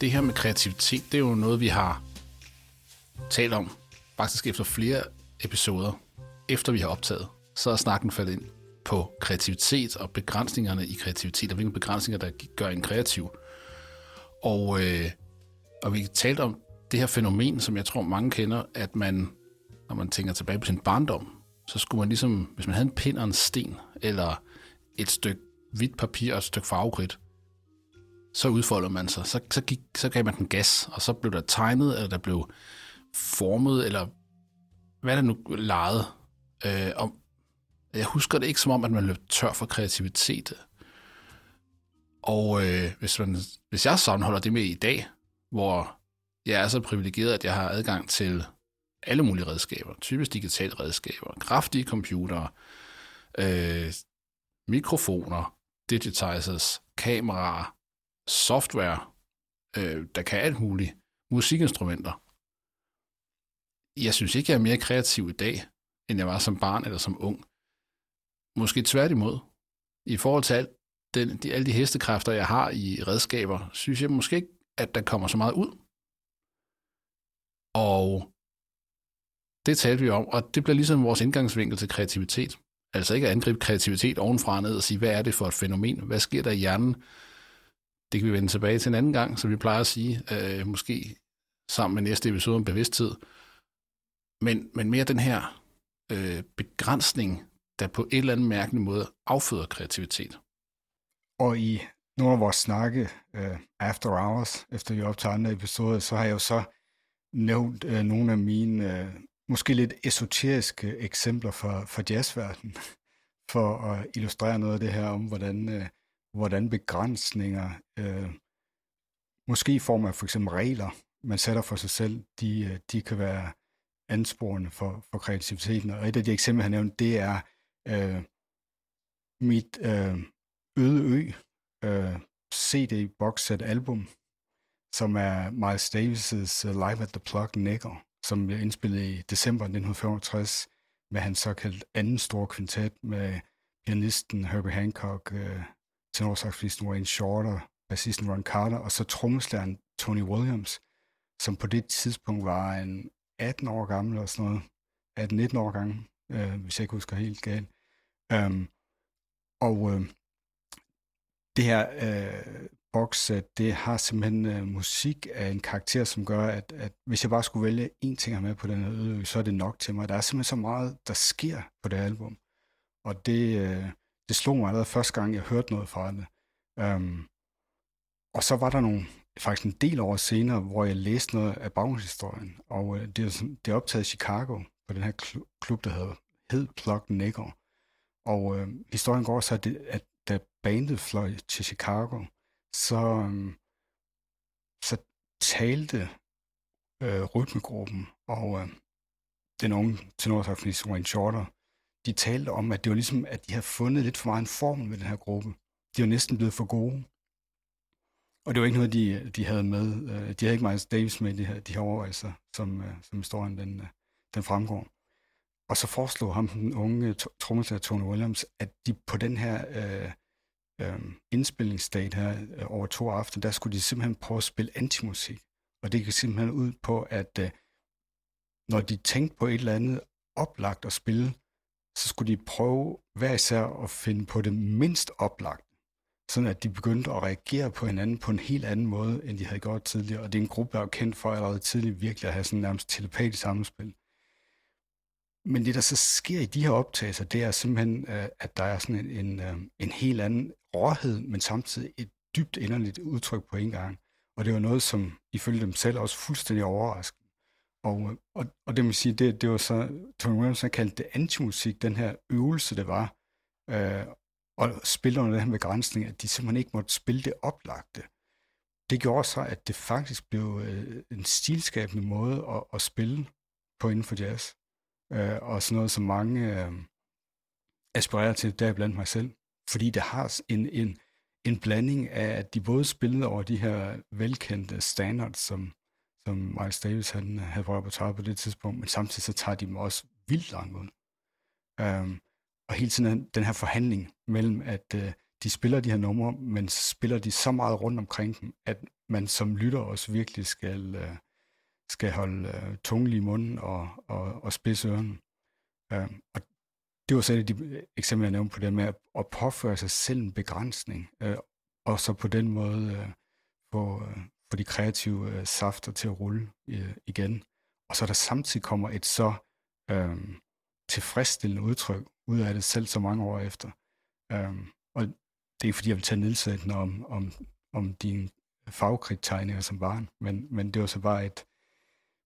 det her med kreativitet, det er jo noget, vi har talt om faktisk efter flere episoder, efter vi har optaget. Så er snakken faldet ind på kreativitet og begrænsningerne i kreativitet, og hvilke begrænsninger, der gør en kreativ. Og, øh, og vi talte om det her fænomen, som jeg tror mange kender, at man, når man tænker tilbage på sin barndom, så skulle man ligesom, hvis man havde en pind og en sten, eller et stykke hvidt papir og et stykke farvekridt, så udfolder man sig. Så, så, gik, så gav man den gas, og så blev der tegnet, eller der blev formet, eller hvad der nu lejet. Øh, og jeg husker det ikke som om, at man løb tør for kreativitet. Og øh, hvis, man, hvis jeg sammenholder det med i dag, hvor jeg er så privilegeret, at jeg har adgang til alle mulige redskaber, typisk digitale redskaber, kraftige computere, øh, mikrofoner, digitizers, kameraer, software, øh, der kan alt muligt, musikinstrumenter. Jeg synes ikke, jeg er mere kreativ i dag, end jeg var som barn eller som ung. Måske tværtimod. I forhold til alt den, de, alle de hestekræfter, jeg har i redskaber, synes jeg måske ikke, at der kommer så meget ud. Og det talte vi om, og det bliver ligesom vores indgangsvinkel til kreativitet. Altså ikke at angribe kreativitet ovenfra og ned og sige, hvad er det for et fænomen? Hvad sker der i hjernen? Det kan vi vende tilbage til en anden gang, så vi plejer at sige, øh, måske sammen med næste episode om bevidsthed. Men, men mere den her øh, begrænsning, der på en eller anden mærkelig måde afføder kreativitet. Og i nogle af vores snakke, uh, After Hours, efter vi optager andre episoder, så har jeg jo så nævnt uh, nogle af mine uh, måske lidt esoteriske eksempler fra, fra jazzverdenen, for at illustrere noget af det her om, hvordan, uh, hvordan begrænsninger, øh, måske i form af for eksempel regler, man sætter for sig selv, de, øh, de kan være ansporende for, for kreativiteten. Og et af de eksempler, han nævnte, det er øh, mit øh, Øde Ø øh, CD boxset album, som er Miles Davis' Live at the Plug Nickel, som blev indspillet i december 1965 med hans såkaldt anden store kvintet med pianisten Herbie Hancock, øh, tenorsaxofonisten Wayne Shorter, bassisten Ron Carter, og så trommeslæren Tony Williams, som på det tidspunkt var en 18 år gammel eller sådan noget, 18-19 år gammel, øh, hvis jeg ikke husker helt galt. Um, og øh, det her øh, boks, det har simpelthen øh, musik af en karakter, som gør, at, at hvis jeg bare skulle vælge én ting at med på den her øde, så er det nok til mig. Der er simpelthen så meget, der sker på det album. Og det, øh, det slog mig allerede første gang, jeg hørte noget fra det. Øhm, og så var der nogle, faktisk en del år senere, hvor jeg læste noget af baggrundshistorien. Og øh, det, er, det er optaget i Chicago, på den her klub, der hedder Hed Plug Nigger. Og øh, historien går så, at, det, at da bandet fløj til Chicago, så, øh, så talte øh, rytmegruppen og øh, den unge tenorsaxofonist Wayne Shorter, de talte om, at det var ligesom, at de havde fundet lidt for meget en form med den her gruppe. De var næsten blevet for gode. Og det var ikke noget, de, de havde med. Øh, de havde ikke Miles Davis med de her, de her overvejelser, som, øh, som historien den, øh, den fremgår. Og så foreslog ham den unge trommeslager Tony Williams, at de på den her øh, øh, indspillingsdag her øh, over to aften, der skulle de simpelthen prøve at spille antimusik. Og det gik simpelthen ud på, at øh, når de tænkte på et eller andet oplagt at spille, så skulle de prøve hver især at finde på det mindst oplagt, sådan at de begyndte at reagere på hinanden på en helt anden måde, end de havde gjort tidligere. Og det er en gruppe, der er kendt for allerede tidligt virkelig at have sådan nærmest telepatisk samspil. Men det, der så sker i de her optagelser, det er simpelthen, øh, at der er sådan en, en, øh, en helt anden råhed, men samtidig et dybt inderligt udtryk på en gang. Og det var noget, som ifølge dem selv også fuldstændig overraskende. Og, og, og det må sige, det, det var så, Tony Williams kaldte det antimusik, den her øvelse, det var, øh, og spille under den her begrænsning, at de simpelthen ikke måtte spille det oplagte. Det gjorde så, at det faktisk blev øh, en stilskabende måde at, at spille på inden for jazz øh, og sådan noget, som mange øh, aspirerer til, der blandt mig selv, fordi det har en, en, en blanding af, at de både spillede over de her velkendte standards, som, som Miles Davis han, havde på repertoire på det tidspunkt, men samtidig så tager de dem også vildt langt ud. Øhm, og hele tiden den her forhandling mellem, at øh, de spiller de her numre, men spiller de så meget rundt omkring dem, at man som lytter også virkelig skal, øh, skal holde øh, tungen i munden og, og, og spidse ørerne. Øhm, og det var så et af de øh, eksempler, jeg nævnte på det med at, at påføre sig selv en begrænsning, øh, og så på den måde øh, få, øh, få de kreative øh, safter til at rulle øh, igen. Og så der samtidig kommer et så øh, tilfredsstillende udtryk ud af det selv så mange år efter. Øh, og det er ikke fordi, jeg vil tage nedsættende om, om, om dine fagkritegninger som barn, men, men det var så bare et,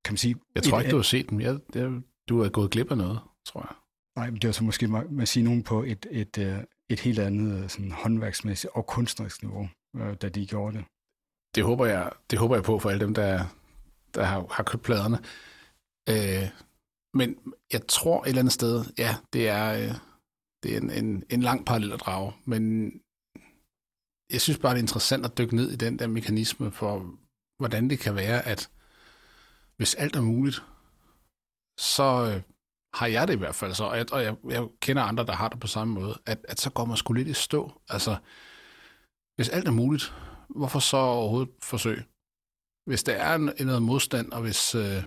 kan man sige... Jeg tror et, ikke, du har set dem. Jeg, jeg, du er gået glip af noget, tror jeg. Nej, men det var så måske man sige nogen på et, et, et, et helt andet sådan håndværksmæssigt og kunstnerisk niveau, øh, da de gjorde det. Det håber jeg, det håber jeg på for alle dem, der, der har, har købt pladerne. Øh, men jeg tror et eller andet sted, ja, det er, øh, det er en, en, en lang parallel at drage, men jeg synes bare, det er interessant at dykke ned i den der mekanisme for, hvordan det kan være, at hvis alt er muligt, så øh, har jeg det i hvert fald så, og jeg, og jeg, jeg kender andre, der har det på samme måde, at, at så går man sgu lidt i stå. Altså, hvis alt er muligt, hvorfor så overhovedet forsøge? Hvis der er en, noget modstand, og hvis, øh,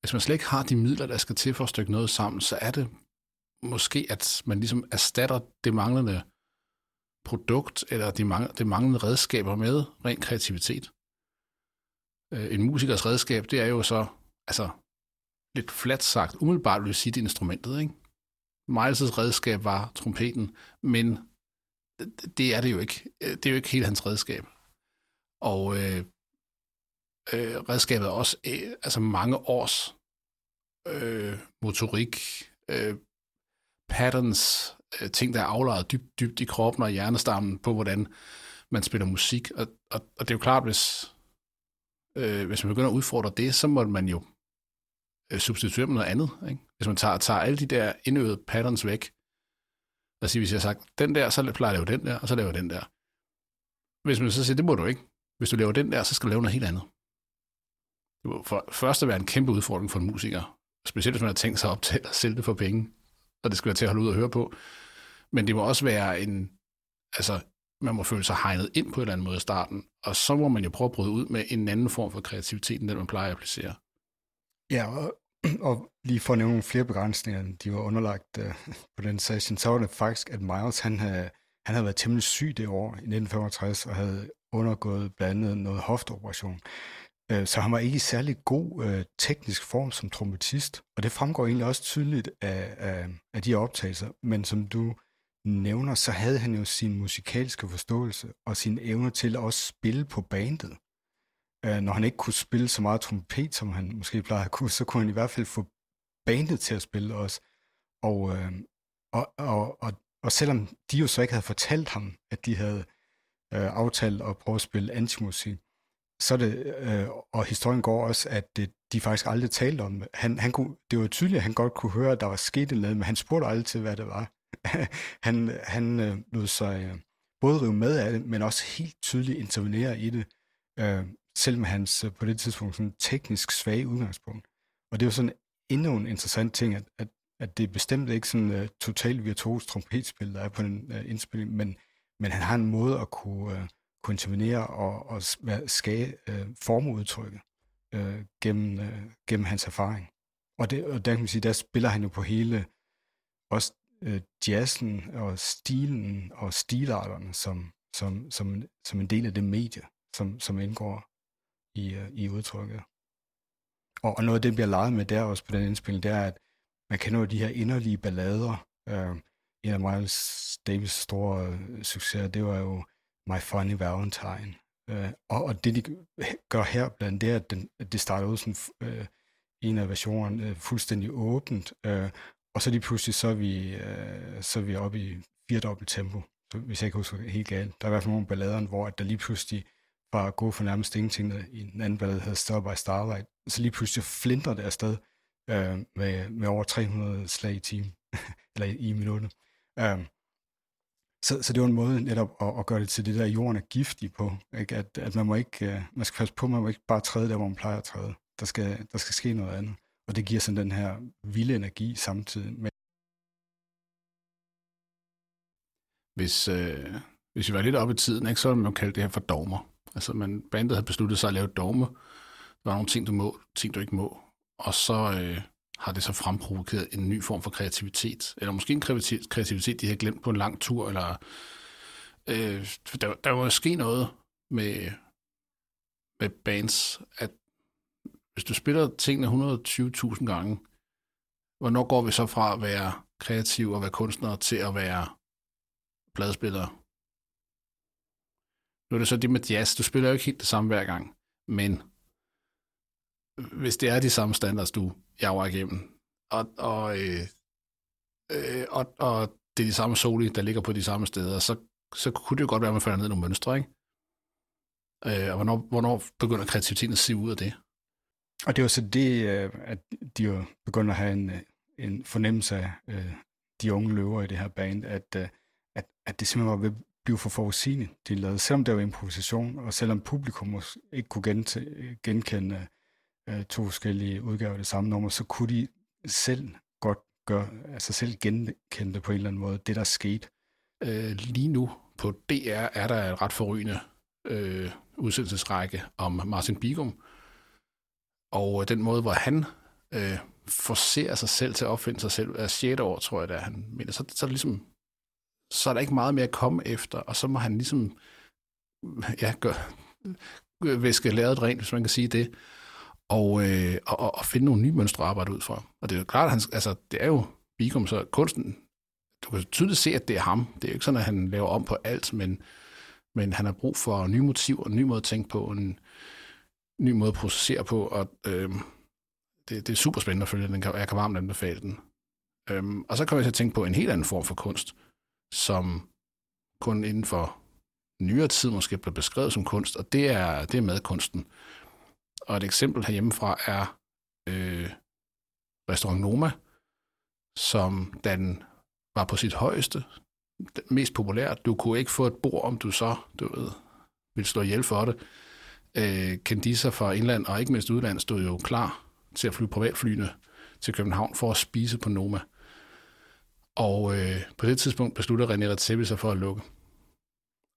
hvis man slet ikke har de midler, der skal til for at stykke noget sammen, så er det måske, at man ligesom erstatter det manglende produkt, eller de, mang- det manglende redskaber med ren kreativitet. Øh, en musikers redskab, det er jo så, altså lidt fladt sagt, umiddelbart vil jeg sige, det er instrumentet, ikke? Miles' redskab var trompeten, men det er det jo ikke. Øh, det er jo ikke helt hans redskab. Og øh, øh, redskabet er også øh, altså mange års øh, motorik, øh, patterns, øh, ting, der er aflejet dybt, dybt i kroppen og hjernestammen på, hvordan man spiller musik. Og, og, og det er jo klart, hvis, øh, hvis man begynder at udfordre det, så må man jo øh, substituere med noget andet. Ikke? Hvis man tager, tager alle de der indøvede patterns væk, lad siger, hvis jeg har sagt, den der, så plejer jeg at lave den der, og så laver jeg den der. Hvis man så siger, det må du ikke. Hvis du laver den der, så skal du lave noget helt andet. Det må for først at være en kæmpe udfordring for en musiker. Specielt hvis man har tænkt sig op til at sælge det for penge, og det skal være til at holde ud og høre på. Men det må også være en, altså, man må føle sig hegnet ind på en eller anden måde i starten, og så må man jo prøve at bryde ud med en anden form for kreativitet, end den man plejer at applicere. Ja, og, og lige for at nævne nogle flere begrænsninger, de var underlagt uh, på den session, så var det faktisk, at Miles, han havde, han havde været temmelig syg det år i 1965, og havde undergået blandt andet noget hofteoperation. Øh, så han var ikke i særlig god øh, teknisk form som trompetist, og det fremgår egentlig også tydeligt af, af, af de optagelser, men som du nævner, så havde han jo sin musikalske forståelse og sin evne til at også spille på bandet. Øh, når han ikke kunne spille så meget trompet, som han måske plejede at kunne, så kunne han i hvert fald få bandet til at spille også. Og, øh, og, og, og, og selvom de jo så ikke havde fortalt ham, at de havde øh, aftalt at prøve at spille antimusik, så det, øh, og historien går også, at det, de faktisk aldrig talte om det. Han, han kunne, det var tydeligt, at han godt kunne høre, at der var sket noget, men han spurgte aldrig til, hvad det var. han han øh, lod sig øh, både rive med af det, men også helt tydeligt intervenere i det. øh, selvom hans øh, på det tidspunkt sådan teknisk svage udgangspunkt. Og det er jo sådan endnu en interessant ting, at, at, at det er bestemt ikke sådan uh, totalt virtuos trompetspil, der er på den øh, uh, indspilling, men, men han har en måde at kunne, øh, kunne intervenere og, og skabe øh, formudtrykket øh, gennem, øh, gennem hans erfaring. Og, det, og der kan man sige, der spiller han jo på hele også øh, jazzen og stilen og stilarterne som, som, som, som en del af det medie, som, som indgår i, øh, i udtrykket. Og, og noget af det, bliver leget med der også på den indspilning, det er, at man kender jo de her inderlige ballader. øh, en af Miles Davis store øh, succeser, det var jo My Funny Valentine. Øh, og, og det, de gør her blandt det er, at, den, at det starter ud som øh, en af versionerne øh, fuldstændig åbent, øh, og så lige pludselig, så er vi, øh, så er vi oppe i firedobbelt tempo, så, hvis jeg ikke husker helt galt. Der er i hvert fald nogle ballader, hvor at der lige pludselig fra at gå for nærmest ingenting, øh, i en anden ballade hedder Stop by Starlight, så lige pludselig flinter det afsted øh, med, med over 300 slag i timen, eller i, i minuttet. Øh, så, så det var en måde netop at, at gøre det til det der, jorden er giftig på, ikke? At, at man må ikke, uh, man skal passe på, man må ikke bare træde der, hvor man plejer at træde. Der skal, der skal ske noget andet. Og det giver sådan den her vilde energi samtidig med. Hvis, øh, hvis vi var lidt oppe i tiden, ikke, så ville man kalde det her for dogmer. Altså man, bandet havde besluttet sig at lave dogme. Der var nogle ting, du må, ting, du ikke må. Og så øh, har det så fremprovokeret en ny form for kreativitet. Eller måske en kreativitet, de har glemt på en lang tur. Eller, øh, der, der var ske noget med, med bands, at hvis du spiller tingene 120.000 gange, hvornår går vi så fra at være kreativ og være kunstnere til at være pladespillere? Nu er det så det med jazz. Du spiller jo ikke helt det samme hver gang, men hvis det er de samme standards, du jager igennem, og, og, øh, øh, og, og det er de samme soli, der ligger på de samme steder, så, så kunne det jo godt være, at man falder ned i nogle mønstre, ikke? Øh, og hvornår, hvornår begynder kreativiteten at se ud af det? Og det var så det, øh, at de jo begynder at have en, øh, en fornemmelse af øh, de unge løver i det her band, at, at, at det simpelthen var ved at blive for forudsigende, de lavede, selvom det var improvisation, og selvom publikum ikke kunne genkende Øh, to forskellige udgaver af det samme nummer, så kunne de selv godt gøre, altså selv genkende det på en eller anden måde, det der skete. Øh, lige nu på DR er der et ret forrygende øh, udsendelsesrække om Martin Bigum, og øh, den måde, hvor han øh, forser sig selv til at opfinde sig selv, er 6. år, tror jeg, det han mener, så, så, er ligesom, så er der ikke meget mere at komme efter, og så må han ligesom ja, gør, væske læret rent, hvis man kan sige det, og, øh, og, og finde nogle nye mønstre at arbejde ud fra. Og det er jo klart, at han, altså, det er jo Bigum, så kunsten, du kan tydeligt se, at det er ham. Det er jo ikke sådan, at han laver om på alt, men, men han har brug for nye motiver, en ny måde at tænke på, en ny måde at processere på, og øh, det, det er super spændende at følge den. Jeg kan varmt anbefale den. Øhm, og så kommer jeg til at tænke på en helt anden form for kunst, som kun inden for nyere tid måske bliver beskrevet som kunst, og det er, det er madkunsten. Og et eksempel herhjemmefra er øh, Restaurant Noma, som da den var på sit højeste, mest populært. Du kunne ikke få et bord, om du så du ved, ville slå ihjel for det. Øh, Candiser fra indland og ikke mindst udland stod jo klar til at flyve privatflyene til København for at spise på Noma. Og øh, på det tidspunkt besluttede René Redzepi sig for at lukke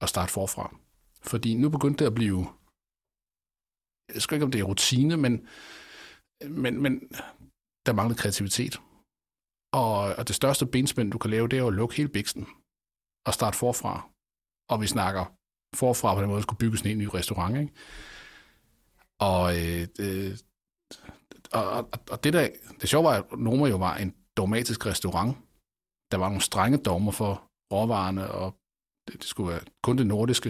og starte forfra. Fordi nu begyndte det at blive jeg skal ikke om det er rutine, men, men, men der manglede kreativitet. Og, og det største benspænd, du kan lave, det er at lukke hele biksen og starte forfra. Og vi snakker forfra på den måde, at skulle bygges en ny restaurant. Ikke? Og, øh, øh, og, og, og det der, det sjove var, at Noma jo var en dogmatisk restaurant. Der var nogle strenge dogmer for råvarerne, og det, det skulle være kun det nordiske.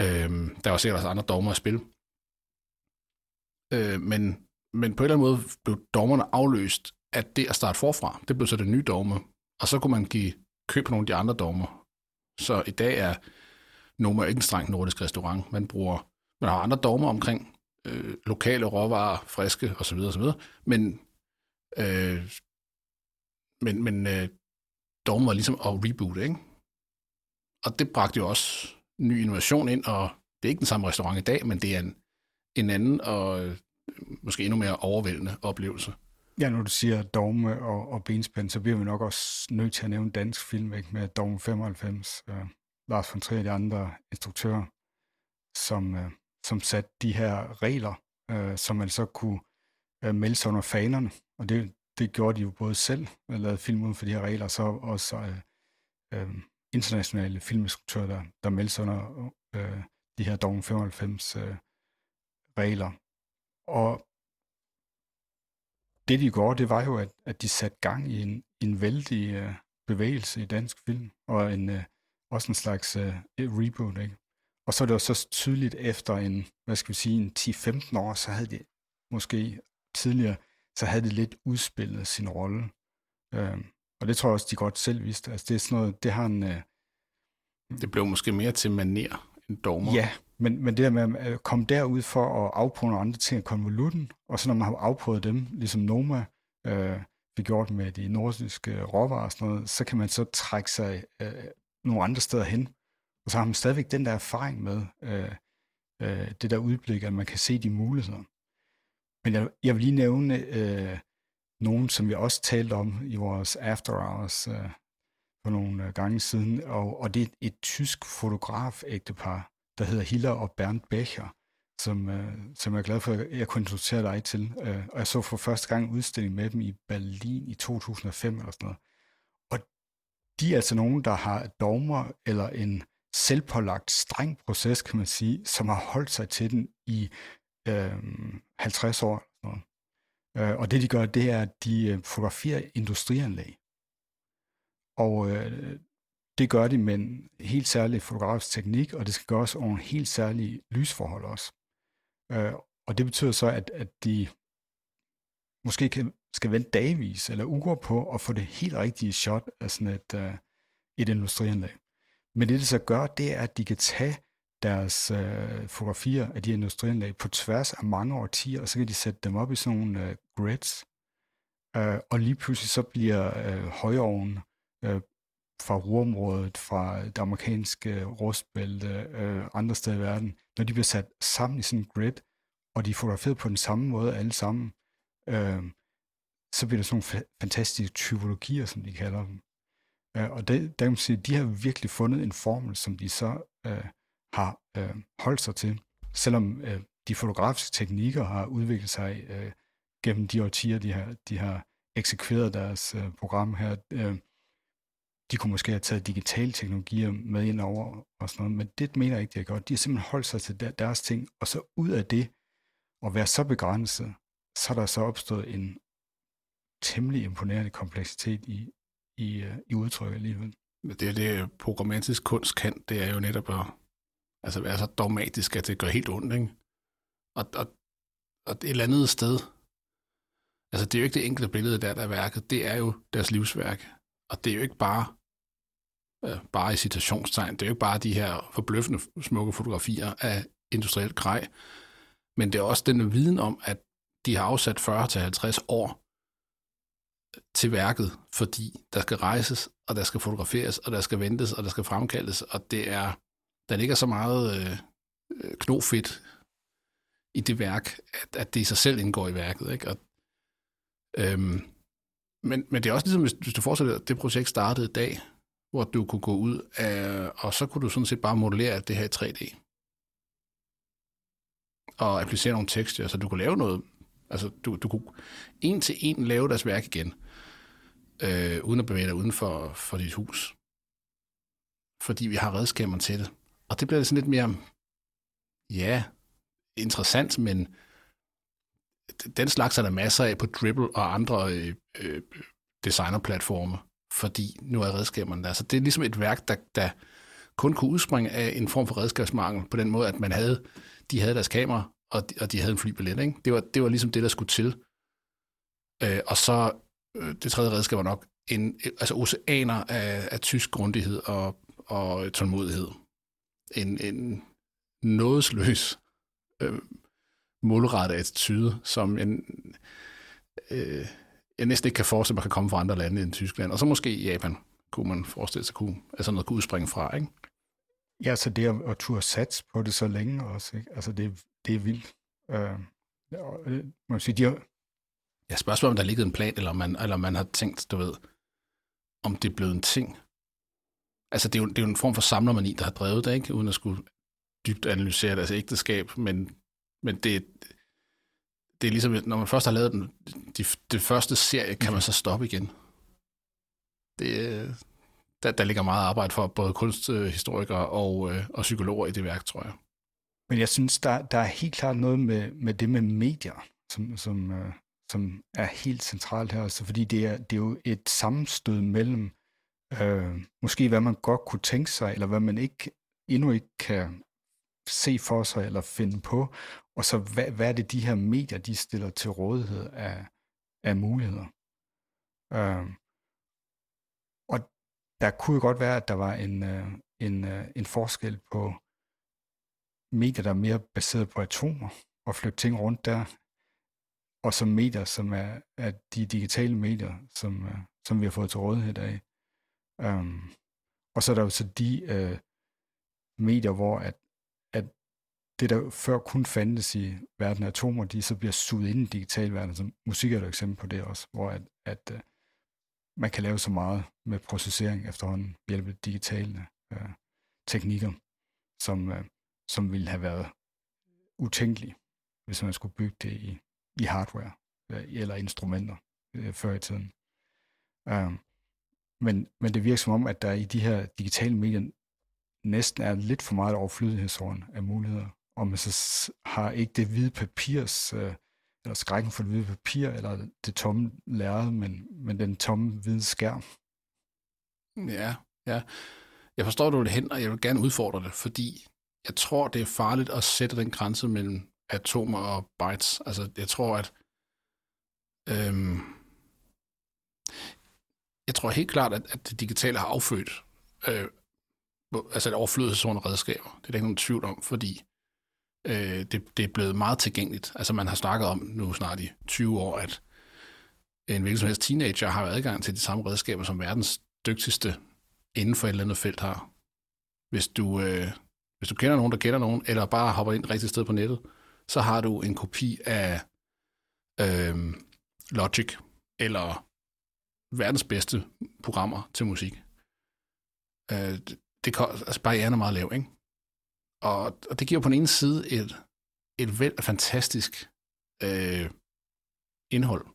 Øhm, der var sikkert også andre dogmer at spille. Øh, men, men på en eller anden måde blev dommerne afløst af det at starte forfra. Det blev så det nye dogme. Og så kunne man give køb på nogle af de andre dogmer. Så i dag er Noma ikke en streng nordisk restaurant. Man bruger man har andre dogmer omkring øh, lokale råvarer, friske osv. osv. Men, øh, men, men øh, dogmen var ligesom at reboot, ikke? Og det bragte jo også ny innovation ind, og det er ikke den samme restaurant i dag, men det er en, en anden og øh, måske endnu mere overvældende oplevelse. Ja, når du siger dogme og, og benspænd, så bliver vi nok også nødt til at nævne dansk film ikke? med Dogme 95, øh, Lars von Trier og de andre instruktører, som, øh, som satte de her regler, øh, som man så kunne øh, melde sig under fanerne. Og det, det gjorde de jo både selv, og lavede film uden for de her regler, og så også øh, øh, internationale filminstruktører, der, der meldte sig under øh, de her Dogme 95 øh, regler. Og det de gjorde, det var jo, at, at de satte gang i en, en vældig øh, bevægelse i dansk film, og en, øh, også en slags øh, reboot. Ikke? Og så er det jo så tydeligt efter en, hvad skal vi sige, en 10-15 år, så havde det måske tidligere, så havde det lidt udspillet sin rolle. Øh, og det tror jeg også, de godt selv vidste. Altså det er sådan noget, det har en... Øh, det blev måske mere til maner end dogmer. Ja, men, men det der med at øh, komme derud for at afprøve nogle andre ting i konvolutten, og så når man har afprøvet dem, ligesom Noma øh, fik gjort med de nordiske øh, råvarer og sådan noget, så kan man så trække sig øh, nogle andre steder hen. Og så har man stadigvæk den der erfaring med øh, øh, det der udblik, at man kan se de muligheder. Men jeg, jeg vil lige nævne øh, nogen, som vi også talte om i vores After Hours øh, for nogle øh, gange siden, og, og det er et tysk fotograf-ægtepar, der hedder Hiller og Bernd Becher, som, øh, som jeg er glad for, at jeg kunne introducere dig til. Øh, og jeg så for første gang udstilling med dem i Berlin i 2005 eller sådan noget. Og de er altså nogen, der har dogmer eller en selvpålagt streng proces, kan man sige, som har holdt sig til den i øh, 50 år. Sådan øh, og det de gør, det er, at de øh, fotograferer industrianlæg. Og øh, det gør de med en helt særlig fotografisk teknik, og det skal gøres over en helt særlig lysforhold også. Øh, og det betyder så, at, at de måske kan, skal vente dagvis eller uger på at få det helt rigtige shot af sådan et, øh, et industrianlæg. Men det, det så gør, det er, at de kan tage deres øh, fotografier af de industrianlæg på tværs af mange årtier, og så kan de sætte dem op i sådan nogle øh, grids, øh, og lige pludselig så bliver øh, højovnen øh, fra ruområdet, fra det amerikanske rustbælte, uh, andre steder i verden, når de bliver sat sammen i sådan en grid, og de er fotograferet på den samme måde alle sammen, uh, så bliver der sådan nogle fantastiske typologier, som de kalder dem. Uh, og det, der kan man sige, de har virkelig fundet en formel, som de så uh, har uh, holdt sig til. Selvom uh, de fotografiske teknikker har udviklet sig uh, gennem de årtier, de har, de har eksekveret deres uh, program her. Uh, de kunne måske have taget digitale teknologier med ind over og sådan noget, men det mener jeg ikke, de har gjort. De har simpelthen holdt sig til deres ting, og så ud af det, at være så begrænset, så er der så opstået en temmelig imponerende kompleksitet i, i, øh, i udtrykket alligevel. Men Det er det, programmatisk kunst kan, det er jo netop at altså være så dogmatisk, at det gør helt ondt, ikke? Og, og, og et eller andet sted, altså det er jo ikke det enkelte billede der, der er værket, det er jo deres livsværk. Og det er jo ikke bare, øh, bare i citationstegn, det er jo ikke bare de her forbløffende smukke fotografier af industrielt grej, men det er også den viden om, at de har afsat 40-50 år til værket, fordi der skal rejses, og der skal fotograferes, og der skal ventes, og der skal fremkaldes, og det er, der ligger så meget øh, øh knofedt i det værk, at, at det i sig selv indgår i værket. Ikke? Og, øhm, men, men det er også ligesom, hvis, hvis du fortsætter, det projekt startede i dag, hvor du kunne gå ud, af, og så kunne du sådan set bare modellere det her i 3D. Og applicere nogle tekster, så du kunne lave noget, altså du, du kunne en til en lave deres værk igen øh, uden at bevæge dig uden for, for dit hus. Fordi vi har redskaber til det. Og det bliver sådan lidt mere, ja, interessant, men den slags er der masser af på Dribble og andre øh, øh, designerplatforme, fordi nu er redskaberne der. Så det er ligesom et værk, der, der kun kunne udspringe af en form for redskabsmangel, på den måde, at man havde, de havde deres kamera, og de, og de havde en flybillet. Ikke? Det, var, det var ligesom det, der skulle til. Øh, og så Øh, det tredje redskab var nok en, altså oceaner af, af tysk grundighed og, og tålmodighed. En, en nådesløs øh, målrettet attitude, som en, øh, jeg næsten ikke kan forestille mig, kan komme fra andre lande end Tyskland. Og så måske Japan kunne man forestille sig, kunne, altså noget kunne udspringe fra, ikke? Ja, så det at, at turde sats på det så længe også, ikke? Altså det, det er vildt. Øh, øh man sige, de har, Ja, spørgsmålet om der ligger en plan, eller man, eller man har tænkt, du ved, om det er blevet en ting. Altså, det er jo, det er jo en form for samlermani, der har drevet det, ikke? Uden at skulle dybt analysere deres ægteskab, men, men det, det er ligesom, når man først har lavet den, de, det første serie, kan man så stoppe igen. Det, der, der ligger meget arbejde for både kunsthistorikere og, øh, og psykologer i det værk, tror jeg. Men jeg synes, der, der er helt klart noget med, med det med medier, som, som, øh, som er helt centralt her, altså, fordi det er, det er jo et sammenstød mellem øh, måske hvad man godt kunne tænke sig, eller hvad man ikke endnu ikke kan se for sig eller finde på, og så hvad, hvad er det de her medier, de stiller til rådighed af, af muligheder. Øh, og der kunne jo godt være, at der var en, øh, en, øh, en forskel på medier, der er mere baseret på atomer, og flytte ting rundt der, og som medier, som er, er de digitale medier, som, øh, som vi har fået til rådighed af. Øh, og så er der jo så de øh, medier, hvor at det, der før kun fandtes i verden af atomer, de så bliver suget ind i digital verden. Så musik er et eksempel på det også, hvor at, at øh, man kan lave så meget med processering efterhånden ved hjælp af digitale øh, teknikker, som, øh, som ville have været utænkelige, hvis man skulle bygge det i, i hardware øh, eller instrumenter øh, før i tiden. Øh, men, men det virker som om, at der i de her digitale medier næsten er lidt for meget overflydighedsorden af muligheder, og man så har ikke det hvide papirs, øh, eller skrækken for det hvide papir, eller det tomme lærred, men, men den tomme hvide skærm. Ja, ja. Jeg forstår, du det hen, og jeg vil gerne udfordre det, fordi jeg tror, det er farligt at sætte den grænse mellem atomer og bytes. Altså, jeg tror, at øhm, jeg tror helt klart, at, at det digitale har affødt øh, altså et overflødighedsordende redskaber. Det er der ikke nogen tvivl om, fordi øh, det, det er blevet meget tilgængeligt. Altså man har snakket om nu snart i 20 år, at en hvilken som helst teenager har adgang til de samme redskaber, som verdens dygtigste inden for et eller andet felt har. Hvis du, øh, hvis du kender nogen, der kender nogen, eller bare hopper ind rigtig sted på nettet, så har du en kopi af øh, Logic, eller verdens bedste programmer til musik. Øh, det, altså barrieren er meget lav, ikke? Og, og det giver på den ene side et, et vel fantastisk øh, indhold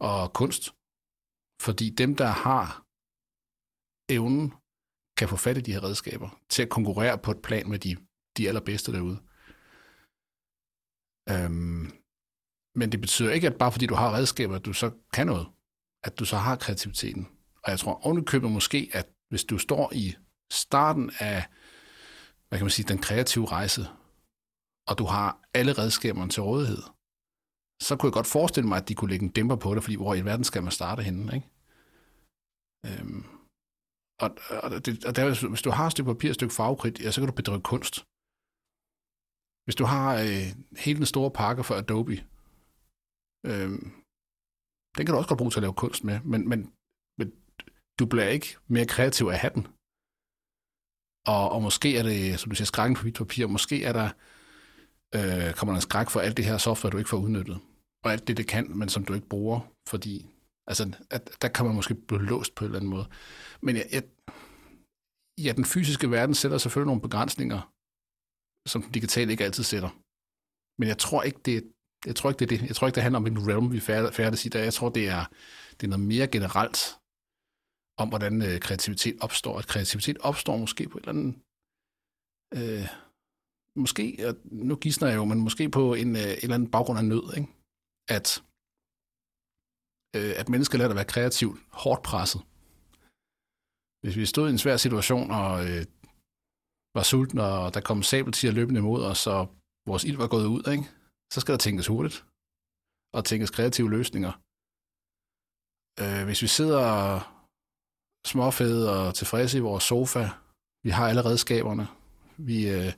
og kunst. Fordi dem, der har evnen, kan få fat i de her redskaber til at konkurrere på et plan med de, de allerbedste derude. Øhm, men det betyder ikke, at bare fordi du har redskaber, at du så kan noget. At du så har kreativiteten. Og jeg tror ovenikøbet måske, at hvis du står i starten af, hvad kan man sige, den kreative rejse, og du har alle redskaberne til rådighed, så kunne jeg godt forestille mig, at de kunne lægge en dæmper på det, fordi hvor i verden skal man starte henne, ikke? Øhm, og, og, det, og der, hvis du har et stykke papir et stykke farvekridt, ja, så kan du bedrive kunst. Hvis du har øh, hele den store pakke for Adobe, øh, den kan du også godt bruge til at lave kunst med, men, men, men du bliver ikke mere kreativ af hatten. Og, og måske er det, som du siger, skrækken på hvidt papir, måske er der, øh, kommer der en skræk for alt det her software, du ikke får udnyttet. Og alt det, det kan, men som du ikke bruger, fordi altså, at, der kan man måske blive låst på en eller anden måde. Men jeg, jeg, ja, den fysiske verden sætter selvfølgelig nogle begrænsninger, som den digitale ikke altid sætter. Men jeg tror ikke, det, jeg tror ikke, det er det. Jeg tror ikke, det handler om en realm, vi er færdige i dag. Jeg tror, det er, det er noget mere generelt om, hvordan øh, kreativitet opstår. At kreativitet opstår måske på et eller andet... Øh, måske, og nu gidsner jeg jo, men måske på en, øh, en eller anden baggrund af nød. Ikke? At, øh, at mennesker lærer at være kreativt hårdt presset. Hvis vi stod i en svær situation og øh, var sultne, og der kom sabeltiger løbende imod os, og vores ild var gået ud, ikke? så skal der tænkes hurtigt, og tænkes kreative løsninger. Øh, hvis vi sidder småfede og tilfredse i vores sofa, vi har alle redskaberne, vi, øh,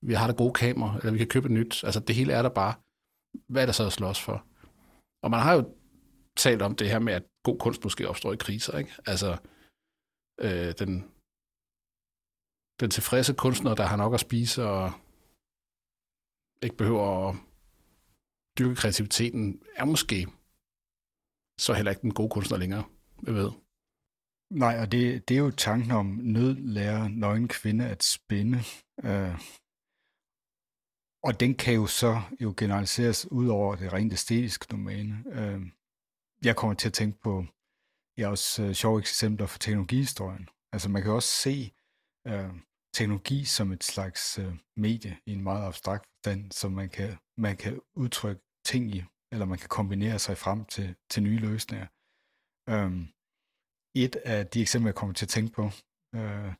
vi har det gode kamera, eller vi kan købe et nyt, altså det hele er der bare. Hvad er der så at slås for? Og man har jo talt om det her med, at god kunst måske opstår i kriser, ikke? Altså, øh, den, den tilfredse kunstner, der har nok at spise og ikke behøver at dyrke kreativiteten, er måske så heller ikke den gode kunstner længere, jeg ved. Nej, og det, det er jo tanken om nød lærer nøgen kvinde at spænde. Øh, og den kan jo så jo generaliseres ud over det rent æstetiske domæne. Øh, jeg kommer til at tænke på ja, også øh, sjove eksempler for teknologihistorien. Altså man kan også se øh, teknologi som et slags øh, medie i en meget abstrakt forstand, som man kan, man kan udtrykke ting i, eller man kan kombinere sig frem til, til nye løsninger. Um, et af de eksempler, jeg kommer til at tænke på, øh,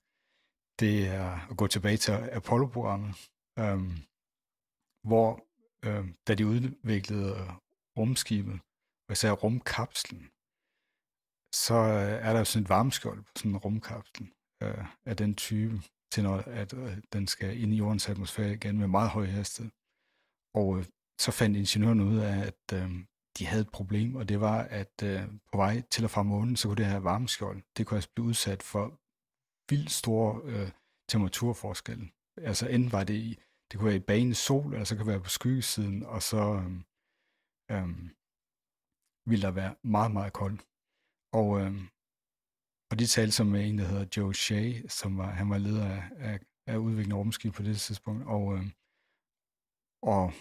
det er at gå tilbage til Apollo-programmet, øh, hvor øh, da de udviklede rumskibet, og især rumkapslen, så øh, er der sådan et varmeskjold på sådan en rumkapsel øh, af den type, til når at, øh, den skal ind i jordens atmosfære igen med meget høj hastighed. Og øh, så fandt ingeniørerne ud af, at øh, de havde et problem, og det var, at øh, på vej til og fra månen, så kunne det her varmeskjold, det kunne altså blive udsat for vildt store øh, temperaturforskelle. Altså enten var det i, det kunne være i banen sol, eller så kan det være på skyggesiden, og så øh, øh, ville der være meget, meget koldt. Og, øh, og de talte som med en, der hedder Joe Shea, som var, han var leder af, af, af udviklingen af rumskib på det tidspunkt. Og, øh, og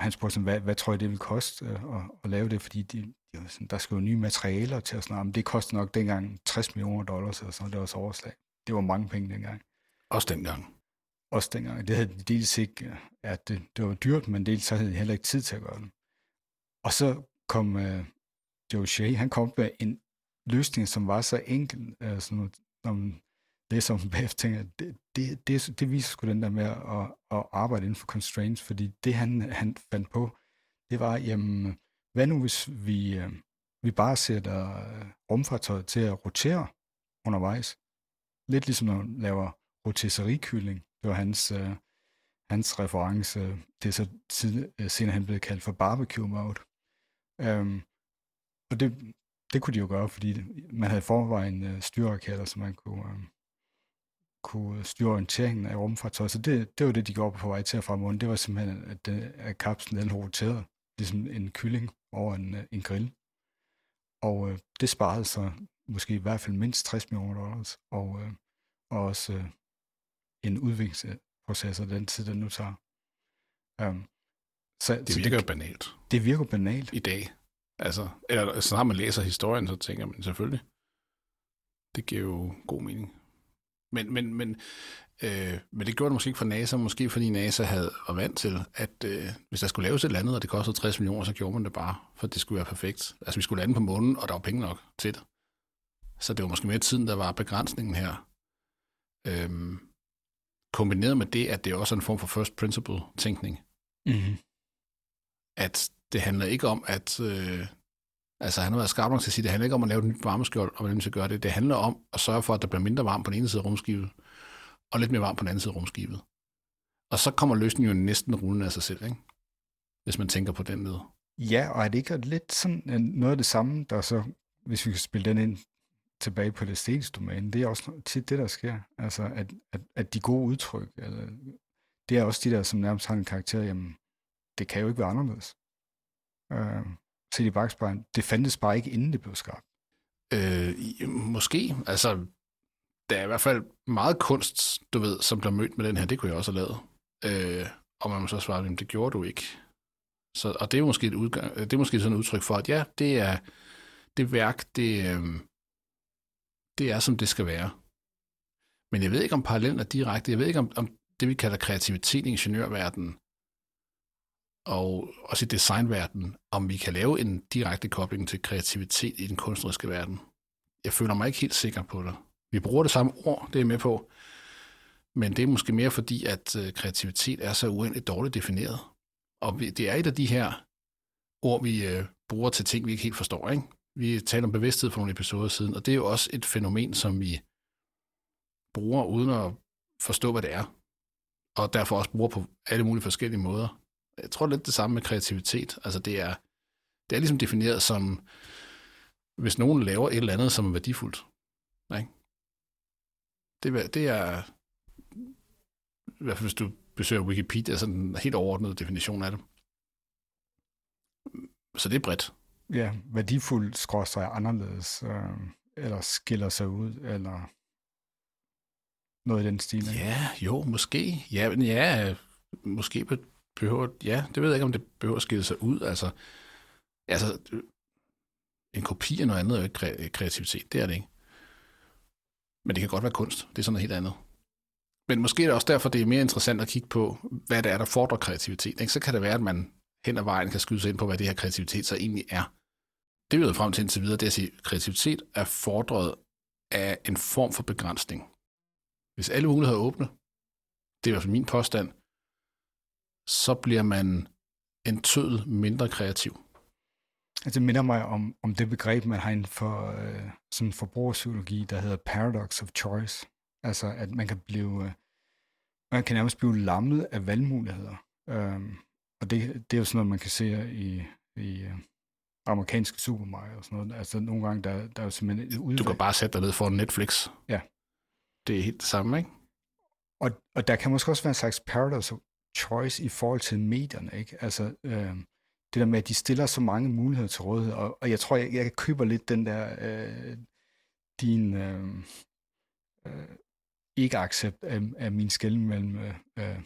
han spurgte sådan, hvad, hvad tror jeg, det vil koste øh, at, at lave det, fordi de, de sådan, der skal jo nye materialer til at sådan men det kostede nok dengang 60 millioner dollars, eller sådan, det var så overslag. Det var mange penge dengang. Også dengang. Også dengang. Det havde de dels ikke, at det, det var dyrt, men dels så havde de heller ikke tid til at gøre det. Og så kom uh, Joe Shea, han kom med en løsning, som var så enkel, uh, sådan noget, som det som bagefter tænker, det, det, det, det viser sgu den der med at, at arbejde inden for constraints, fordi det han, han fandt på, det var, jamen, hvad nu hvis vi, øh, vi bare sætter rumfartøjet til at rotere undervejs? Lidt ligesom når man laver rotisserikylling. Det var hans, øh, hans reference. Det er så tid, øh, senere han blev kaldt for barbecue mode. Um, og det, det kunne de jo gøre, fordi man havde forvejen uh, styrraketter, så man kunne, uh, kunne styre orienteringen af rumfartøj. Så det, det var det, de gjorde på vej til at fra månen. Det var simpelthen, at, at kapslen den roterede, ligesom en kylling over en, en grill. Og uh, det sparede så måske i hvert fald mindst 60 millioner dollars, og, uh, og også uh, en udviklingsproces af den tid, den nu tager. Um, så, det virker jo banalt. Det virker banalt. I dag. Altså, eller så når man læser historien, så tænker man selvfølgelig, det giver jo god mening. Men, men, men, øh, men det gjorde det måske ikke for NASA, måske fordi NASA havde var vant til, at øh, hvis der skulle laves et eller andet, og det kostede 60 millioner, så gjorde man det bare, for det skulle være perfekt. Altså vi skulle lande på månen, og der var penge nok til det. Så det var måske mere tiden, der var begrænsningen her. Øhm, kombineret med det, at det er også en form for first principle tænkning. Mm-hmm. At det handler ikke om, at... Øh, altså, han har været skarp nok til at sige, det handler ikke om at lave et nyt varmeskjold, og hvordan vi skal gøre det. Det handler om at sørge for, at der bliver mindre varmt på den ene side af rumskibet, og lidt mere varmt på den anden side af rumskibet. Og så kommer løsningen jo næsten rullende af sig selv, ikke? hvis man tænker på den måde. Ja, og er det ikke lidt sådan noget af det samme, der så, hvis vi kan spille den ind tilbage på det æstetiske domæne, det er også tit det, der sker. Altså, at, at, at de gode udtryk, eller, det er også de der, som nærmest har en karakter, jamen, det kan jo ikke være anderledes øh, set i bagspejlen. Det fandtes bare ikke, inden det blev skabt. Øh, måske. Altså, der er i hvert fald meget kunst, du ved, som bliver mødt med den her. Det kunne jeg også have lavet. Øh, og man må så svare, at det gjorde du ikke. Så, og det er måske et udgang, øh, det er måske sådan et udtryk for, at ja, det er det værk, det, øh, det er, som det skal være. Men jeg ved ikke, om parallellen er direkte. Jeg ved ikke, om, om det, vi kalder kreativitet i ingeniørverdenen, og også i designverdenen, om vi kan lave en direkte kobling til kreativitet i den kunstneriske verden. Jeg føler mig ikke helt sikker på det. Vi bruger det samme ord, det er med på, men det er måske mere fordi, at øh, kreativitet er så uendeligt dårligt defineret. Og det er et af de her ord, vi øh, bruger til ting, vi ikke helt forstår. Ikke? Vi talte om bevidsthed for nogle episoder siden, og det er jo også et fænomen, som vi bruger uden at forstå, hvad det er. Og derfor også bruger på alle mulige forskellige måder jeg tror lidt det samme med kreativitet. Altså det er, det er ligesom defineret som, hvis nogen laver et eller andet, som er værdifuldt. Ikke? Det, det er, i hvert fald hvis du besøger Wikipedia, sådan en helt overordnet definition af det. Så det er bredt. Ja, værdifuld skråstrej anderledes, øh, eller skiller sig ud, eller noget i den stil. Ikke? Ja, jo, måske. Ja, men ja, måske på behøver, ja, det ved jeg ikke, om det behøver at skille sig ud. Altså, altså en kopi af noget andet er jo ikke kreativitet, det er det ikke. Men det kan godt være kunst, det er sådan noget helt andet. Men måske er det også derfor, det er mere interessant at kigge på, hvad det er, der fordrer kreativitet. Ikke? Så kan det være, at man hen ad vejen kan skyde sig ind på, hvad det her kreativitet så egentlig er. Det vi er frem til indtil videre, det er at sige, at kreativitet er fordret af en form for begrænsning. Hvis alle muligheder er åbne, det er i hvert fald min påstand, så bliver man en tød mindre kreativ. Altså, det minder mig om, om det begreb, man har inden for øh, sådan forbrugerpsykologi, der hedder paradox of choice. Altså, at man kan blive, øh, man kan nærmest blive lammet af valgmuligheder. Um, og det, det er jo sådan noget, man kan se i, i uh, amerikanske supermarkeder og sådan noget. Altså, nogle gange, der, der er jo simpelthen et udvalg. Du kan bare sætte dig ned for Netflix. Ja. Det er helt det samme, ikke? Og, og der kan måske også være en slags paradox choice i forhold til medierne. Ikke? Altså, øh, det der med, at de stiller så mange muligheder til rådighed, og, og jeg tror, jeg, jeg køber lidt den der, øh, din øh, øh, ikke-accept af, af min skæld mellem øh, øh,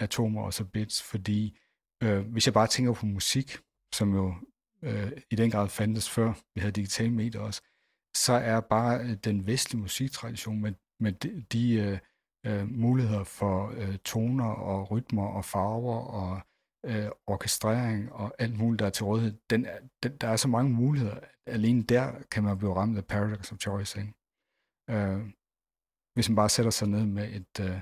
atomer og så bits, fordi øh, hvis jeg bare tænker på musik, som jo øh, i den grad fandtes før vi havde digitale medier også, så er bare øh, den vestlige musiktradition med, med de, de øh, øh, muligheder for øh, toner og rytmer og farver og øh, orkestrering og alt muligt, der er til rådighed, den er, den, der er så mange muligheder. Alene der kan man blive ramt af paradox of choice. Ikke? Øh, hvis man bare sætter sig ned med et... Øh,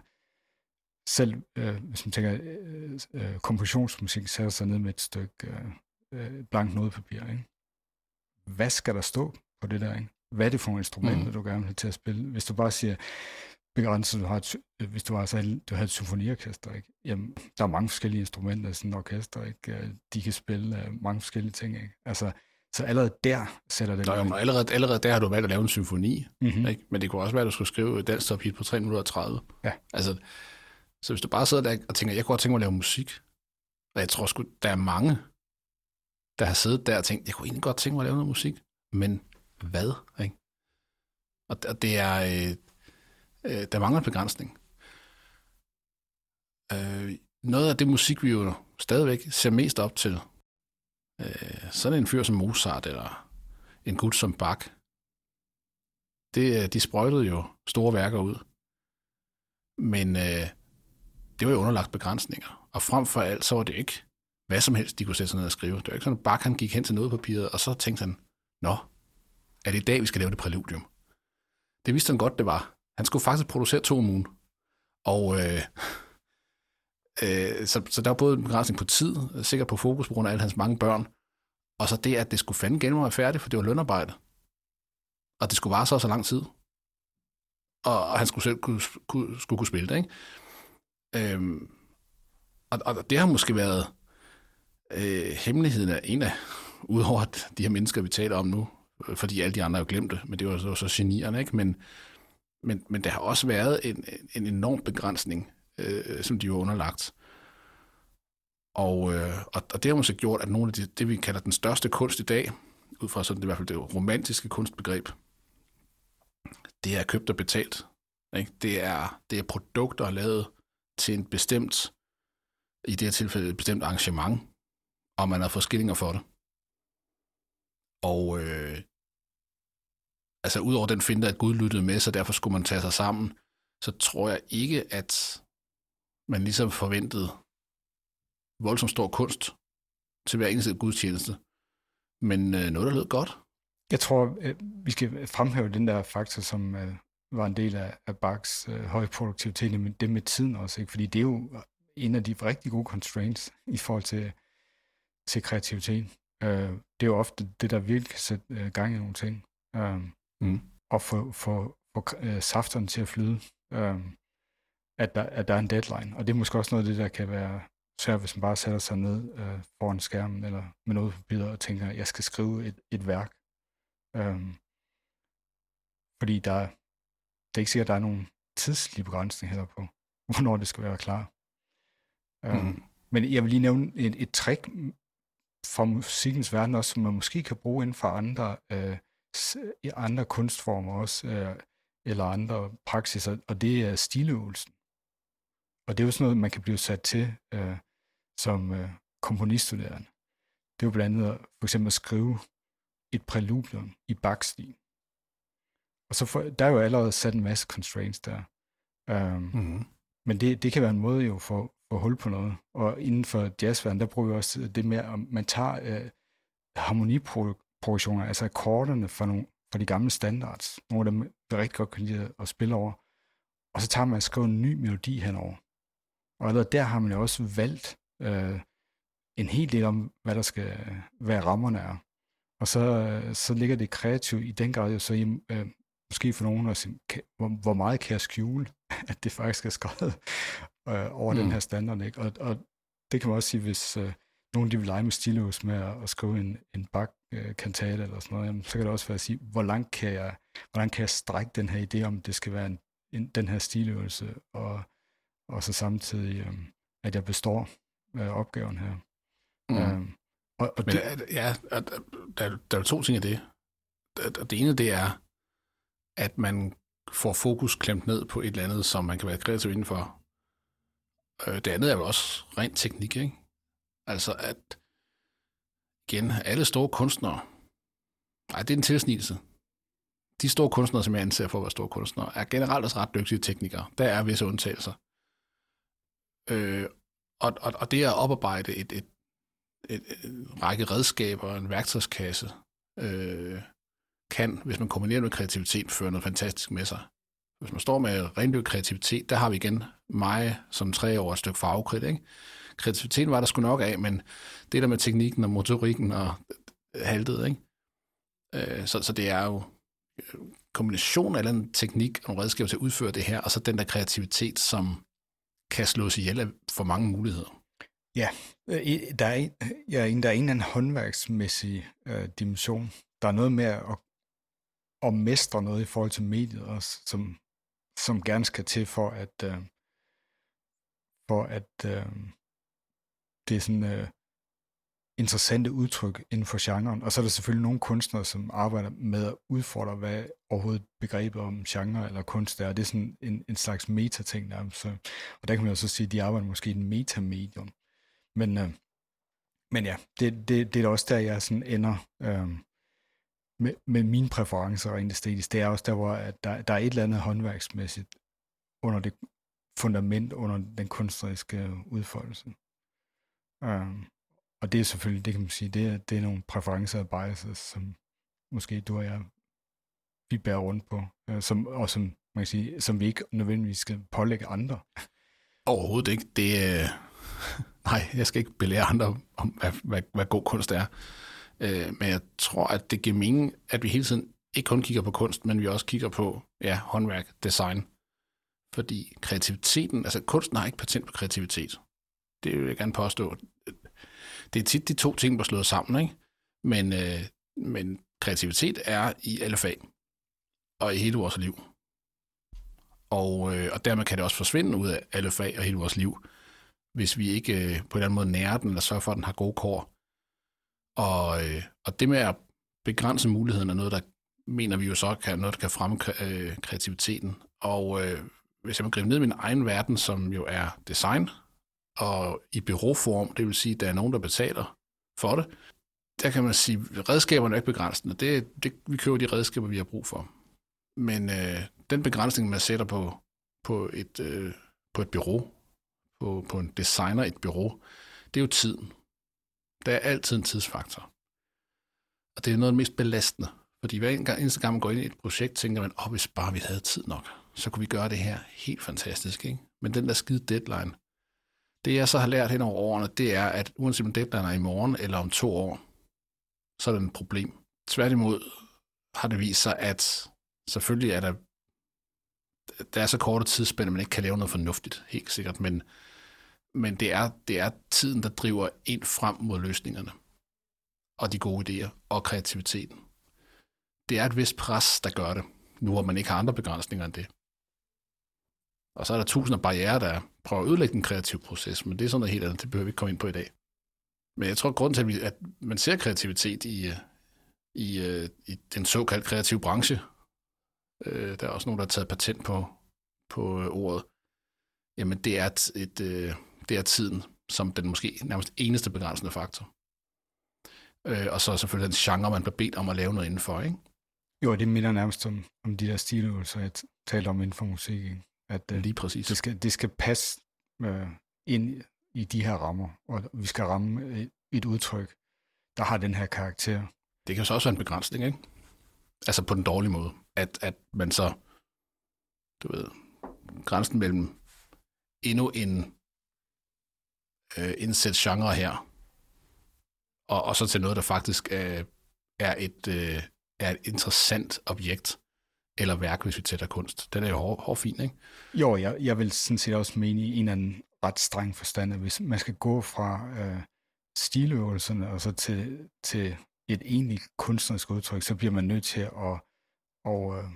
selv, øh, hvis man tænker øh, øh, kompositionsmusik, sætter sig ned med et stykke øh, øh, blankt nodepapir. Ikke? Hvad skal der stå på det der? Ikke? Hvad er det for instrumenter, mm. du gerne vil have til at spille? Hvis du bare siger, begrænset, du har et, hvis du har, så, du har et symfoniorkester, ikke? Jamen, der er mange forskellige instrumenter i sådan et orkester, ikke? De kan spille uh, mange forskellige ting, ikke? Altså, så allerede der sætter det... Nå, jo, allerede, allerede der har du valgt at lave en symfoni, mm-hmm. ikke? men det kunne også være, at du skulle skrive et dansk hit på 3 minutter og 30. Ja. Altså, så hvis du bare sidder der og tænker, jeg kunne godt tænke mig at lave musik, og jeg tror sgu, der er mange, der har siddet der og tænkt, jeg kunne egentlig godt tænke mig at lave noget musik, men hvad? Ikke? Og det er, øh, der mangler begrænsning. Øh, noget af det musik, vi jo stadigvæk ser mest op til, øh, sådan en fyr som Mozart eller en gut som Bach, det, øh, de sprøjtede jo store værker ud. Men øh, det var jo underlagt begrænsninger. Og frem for alt, så var det ikke hvad som helst, de kunne sætte sig ned og skrive. Det var ikke sådan, at Bach han gik hen til papiret, og så tænkte han, nå, er det i dag, vi skal lave det præludium? Det vidste han godt, det var. Han skulle faktisk producere to om ugen. Og øh, øh, så, så der var både en begrænsning på tid, sikkert på fokus på grund af alle hans mange børn, og så det, at det skulle fandme gennem være færdigt, for det var lønarbejde. Og det skulle vare så så lang tid. Og, og han skulle selv kunne, kunne, skulle kunne spille det, ikke? Øhm, og, og det har måske været øh, hemmeligheden af en af, udover de her mennesker, vi taler om nu, øh, fordi alle de andre har jo glemt det, men det var så, så genierne, ikke? Men, men, men der har også været en, en enorm begrænsning, øh, som de var underlagt. Og, øh, og, og det har måske gjort, at nogle af de, det, vi kalder den største kunst i dag, ud fra sådan det, i hvert fald det romantiske kunstbegreb, det er købt og betalt. Ikke? Det, er, det er produkter lavet til en bestemt, i det her tilfælde et bestemt arrangement, og man har fået skillinger for det. Og øh, altså udover den finder, at Gud lyttede med, så derfor skulle man tage sig sammen, så tror jeg ikke, at man ligesom forventede voldsomt stor kunst til hver eneste gudstjeneste. Men øh, noget, der lød godt. Jeg tror, øh, vi skal fremhæve den der faktor, som øh, var en del af, af Bachs øh, høje produktivitet, men det med tiden også, ikke? fordi det er jo en af de rigtig gode constraints i forhold til, til kreativitet. Øh, det er jo ofte det, der virkelig kan sætte øh, gang i nogle ting. Øh, mm. og få, få, få øh, safterne til at flyde, øh, at, der, at der er en deadline. Og det er måske også noget af det, der kan være svært, hvis man bare sætter sig ned øh, foran skærmen eller med noget papir og tænker, jeg skal skrive et, et værk. Øh, fordi der, det er ikke sikkert, at der er nogen tidslig begrænsning heller på, hvornår det skal være klar. Øh, mm. Men jeg vil lige nævne et, et trick fra musikkens verden også, som man måske kan bruge inden for andre øh, i andre kunstformer også, øh, eller andre praksiser, og det er stiløvelsen. Og det er jo sådan noget, man kan blive sat til øh, som øh, komponiststuderende. Det er jo blandt andet for eksempel at skrive et præludium i bakstil. Og så for, der er jo allerede sat en masse constraints der. Um, mm-hmm. Men det, det kan være en måde jo for, for at hul på noget. Og inden for jazzverden, der bruger vi også det med, at man tager øh, harmonipro- progressioner, altså akkorderne fra, nogle, fra de gamle standards. Nogle af dem vil rigtig godt kunne lide at spille over. Og så tager man og skriver en ny melodi henover. Og allerede der har man jo også valgt øh, en hel del om, hvad der skal, hvad rammerne er. Og så, så ligger det kreativt i den grad jo så i, øh, måske for nogen at sige, hvor, hvor meget kan jeg skjule, at det faktisk er skrevet øh, over mm. den her standard. Ikke? Og, og det kan man også sige, hvis øh, nogen de vil lege med stilus med at, at skrive en, en bak øh, kantate eller sådan noget, jamen, så kan det også være at sige, hvor langt kan jeg, hvordan kan jeg strække den her idé om, det skal være en, en, den her stiløvelse, og, og så samtidig, øh, at jeg består øh, opgaven her. Mm. Øh, Og, og Men det, ja, der, der, der er to ting af det. Det ene, det er, at man får fokus klemt ned på et eller andet, som man kan være kreativ indenfor. Øh, det andet er jo også rent teknik, ikke? Altså at, igen, alle store kunstnere, nej, det er en tilsnigelse. De store kunstnere, som jeg anser for at være store kunstnere, er generelt også ret dygtige teknikere. Der er visse undtagelser. Øh, og, og, og det at oparbejde et, et, et, et række redskaber, en værktøjskasse, øh, kan, hvis man kombinerer med kreativitet, føre noget fantastisk med sig. Hvis man står med rendyrket kreativitet, der har vi igen mig som tre år et stykke farvekridt. Ikke? Kreativiteten var der sgu nok af, men det der med teknikken og motorikken og haltet, ikke? Øh, så, så det er jo øh, kombination af en teknik og redskaber til at udføre det her, og så den der kreativitet, som kan slås ihjel af for mange muligheder. Ja, øh, der er en, ja, der er en eller anden håndværksmæssig øh, dimension. Der er noget med at, at mestre noget i forhold til mediet også, som, som gerne skal til for at, øh, for at øh, det er sådan øh, interessante udtryk inden for genren. Og så er der selvfølgelig nogle kunstnere, som arbejder med at udfordre, hvad overhovedet begrebet om genre eller kunst er. Det er sådan en, en slags meta-ting nærmest. Så, og der kan man jo så sige, at de arbejder måske i en metamedium. Men, øh, men ja, det, det, det er da også der, jeg sådan ender øh, med, med mine præferencer rent æstetisk. Det er også der, hvor at der, der er et eller andet håndværksmæssigt under det fundament, under den kunstneriske udfoldelse. Øh, og det er selvfølgelig, det kan man sige, det er, det er nogle præferencer og biases, som måske du og jeg, vi bærer rundt på, øh, som, og som, man kan sige, som vi ikke nødvendigvis skal pålægge andre. Overhovedet ikke. Det, øh, nej, jeg skal ikke belære andre om, hvad, hvad, hvad god kunst er. Øh, men jeg tror, at det giver mening, at vi hele tiden ikke kun kigger på kunst, men vi også kigger på ja, håndværk, design. Fordi kreativiteten, altså kunsten har ikke patent på kreativitet. Det vil jeg gerne påstå det er tit de to ting, der slået sammen, ikke? Men, øh, men kreativitet er i alle fag, og i hele vores liv. Og, øh, og dermed kan det også forsvinde ud af alle fag og hele vores liv, hvis vi ikke øh, på en eller anden måde nærer den, eller sørger for, at den har gode kår. Og, øh, og det med at begrænse muligheden er noget, der mener vi jo så kan noget, der kan fremme øh, kreativiteten. Og øh, hvis jeg må gribe ned i min egen verden, som jo er design, og i byråform, det vil sige, at der er nogen, der betaler for det, der kan man sige, at redskaberne er ikke begrænsende. Det, det, vi køber de redskaber, vi har brug for. Men øh, den begrænsning, man sætter på, på, et, øh, på et bureau, på, på en designer et bureau, det er jo tiden. Der er altid en tidsfaktor. Og det er noget af det mest belastende. Fordi hver eneste gang man går ind i et projekt, tænker man, åh, oh, hvis bare vi havde tid nok, så kunne vi gøre det her helt fantastisk. Ikke? Men den der skide deadline, det jeg så har lært hen over årene, det er, at uanset om deadline er i morgen eller om to år, så er det et problem. Tværtimod har det vist sig, at selvfølgelig er der, der er så korte tidsspænd, at man ikke kan lave noget fornuftigt, helt sikkert, men, men det, er, det er tiden, der driver ind frem mod løsningerne, og de gode idéer, og kreativiteten. Det er et vist pres, der gør det, nu hvor man ikke har andre begrænsninger end det. Og så er der tusinder af barriere, der prøver at ødelægge den kreative proces, men det er sådan noget helt andet, det behøver vi ikke komme ind på i dag. Men jeg tror, at grunden til, at man ser kreativitet i, øh, i, øh, i den såkaldte kreative branche, øh, der er også nogen, der har taget patent på, på øh, ordet, jamen det er, et, et, det er tiden som den måske nærmest eneste begrænsende faktor. Og så selvfølgelig den genre, man bliver bedt om at lave noget indenfor, ikke? Jo, det minder nærmest om, om de der stiløvelser, jeg talte om inden for musik. Ikke? At, øh, Lige præcis. Det skal, det skal passe øh, ind i de her rammer, og vi skal ramme et, et udtryk, der har den her karakter. Det kan så også være en begrænsning, ikke? Altså på den dårlige måde. At, at man så, du ved, grænsen mellem endnu en øh, indsæt genre her, og, og så til noget, der faktisk øh, er, et, øh, er et interessant objekt, eller værk, hvis vi tætter kunst. Den er jo hård, hård fin, ikke? Jo, jeg, jeg vil sådan set også mene i en eller anden ret streng forstand, at hvis man skal gå fra øh, stiløvelserne og så til, til et egentligt kunstnerisk udtryk, så bliver man nødt til at og, øh,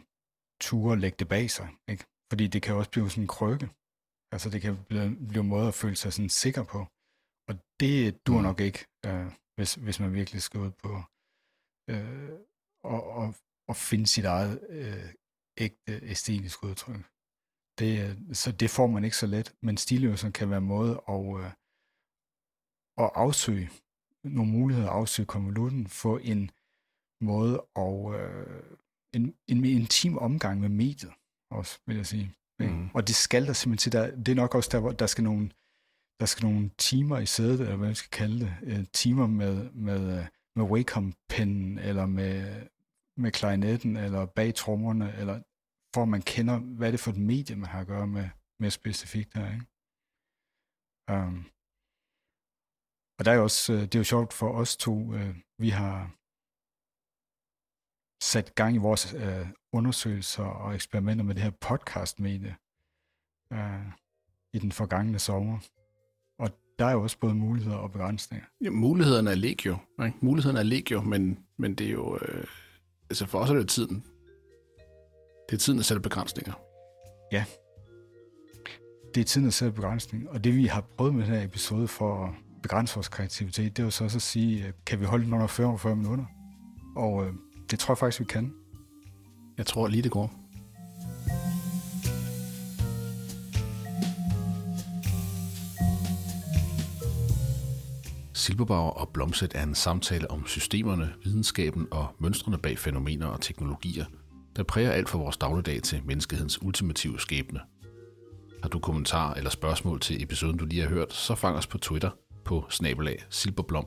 ture lægge det bag sig. Ikke? Fordi det kan også blive sådan en krykke. Altså det kan blive, blive en måde at føle sig sådan sikker på. Og det dur mm. nok ikke, øh, hvis, hvis man virkelig skal ud på øh, og, og, og finde sit eget øh, ægte æstetisk udtryk. Det, så det får man ikke så let, men stiløvelsen kan være en måde at, øh, at afsøge nogle muligheder, at afsøge konvolutten, få en måde og øh, en, en intim omgang med mediet også, vil jeg sige. Mm. Og det skal der simpelthen til. Der, det er nok også der, hvor der skal nogle, der skal nogle timer i sædet, eller hvad man skal kalde det, øh, timer med, med, med Wacom-pennen, eller med, med klarinetten, eller bag trommerne, eller for at man kender, hvad er det for et medie, man har at gøre med, mere specifikt her, ikke? Um, og der er jo også, øh, det er jo sjovt for os to, øh, vi har sat gang i vores øh, undersøgelser og eksperimenter med det her podcast-medie øh, i den forgangne sommer. Og der er jo også både muligheder og begrænsninger. Ja, mulighederne er legio. Ikke? Mulighederne er legio, men, men det er jo... Øh, altså for os er det tiden. Det er tiden at sætte begrænsninger. Ja. Det er tiden at sætte begrænsninger. Og det vi har prøvet med den her episode for at begrænse vores kreativitet, det er jo så også at sige, øh, kan vi holde den under 45 minutter? Og øh, det tror jeg faktisk, vi kan. Jeg tror lige, det går. Silberbauer og Blomset er en samtale om systemerne, videnskaben og mønstrene bag fænomener og teknologier, der præger alt for vores dagligdag til menneskehedens ultimative skæbne. Har du kommentar eller spørgsmål til episoden, du lige har hørt, så fang os på Twitter på snabelag silberblom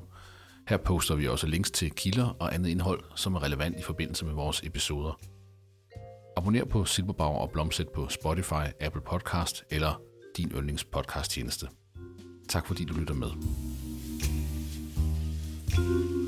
her poster vi også links til kilder og andet indhold, som er relevant i forbindelse med vores episoder. Abonner på Silberbauer og Blomset på Spotify, Apple Podcast eller din yndlingspodcasttjeneste. tjeneste. Tak fordi du lytter med. Thank you.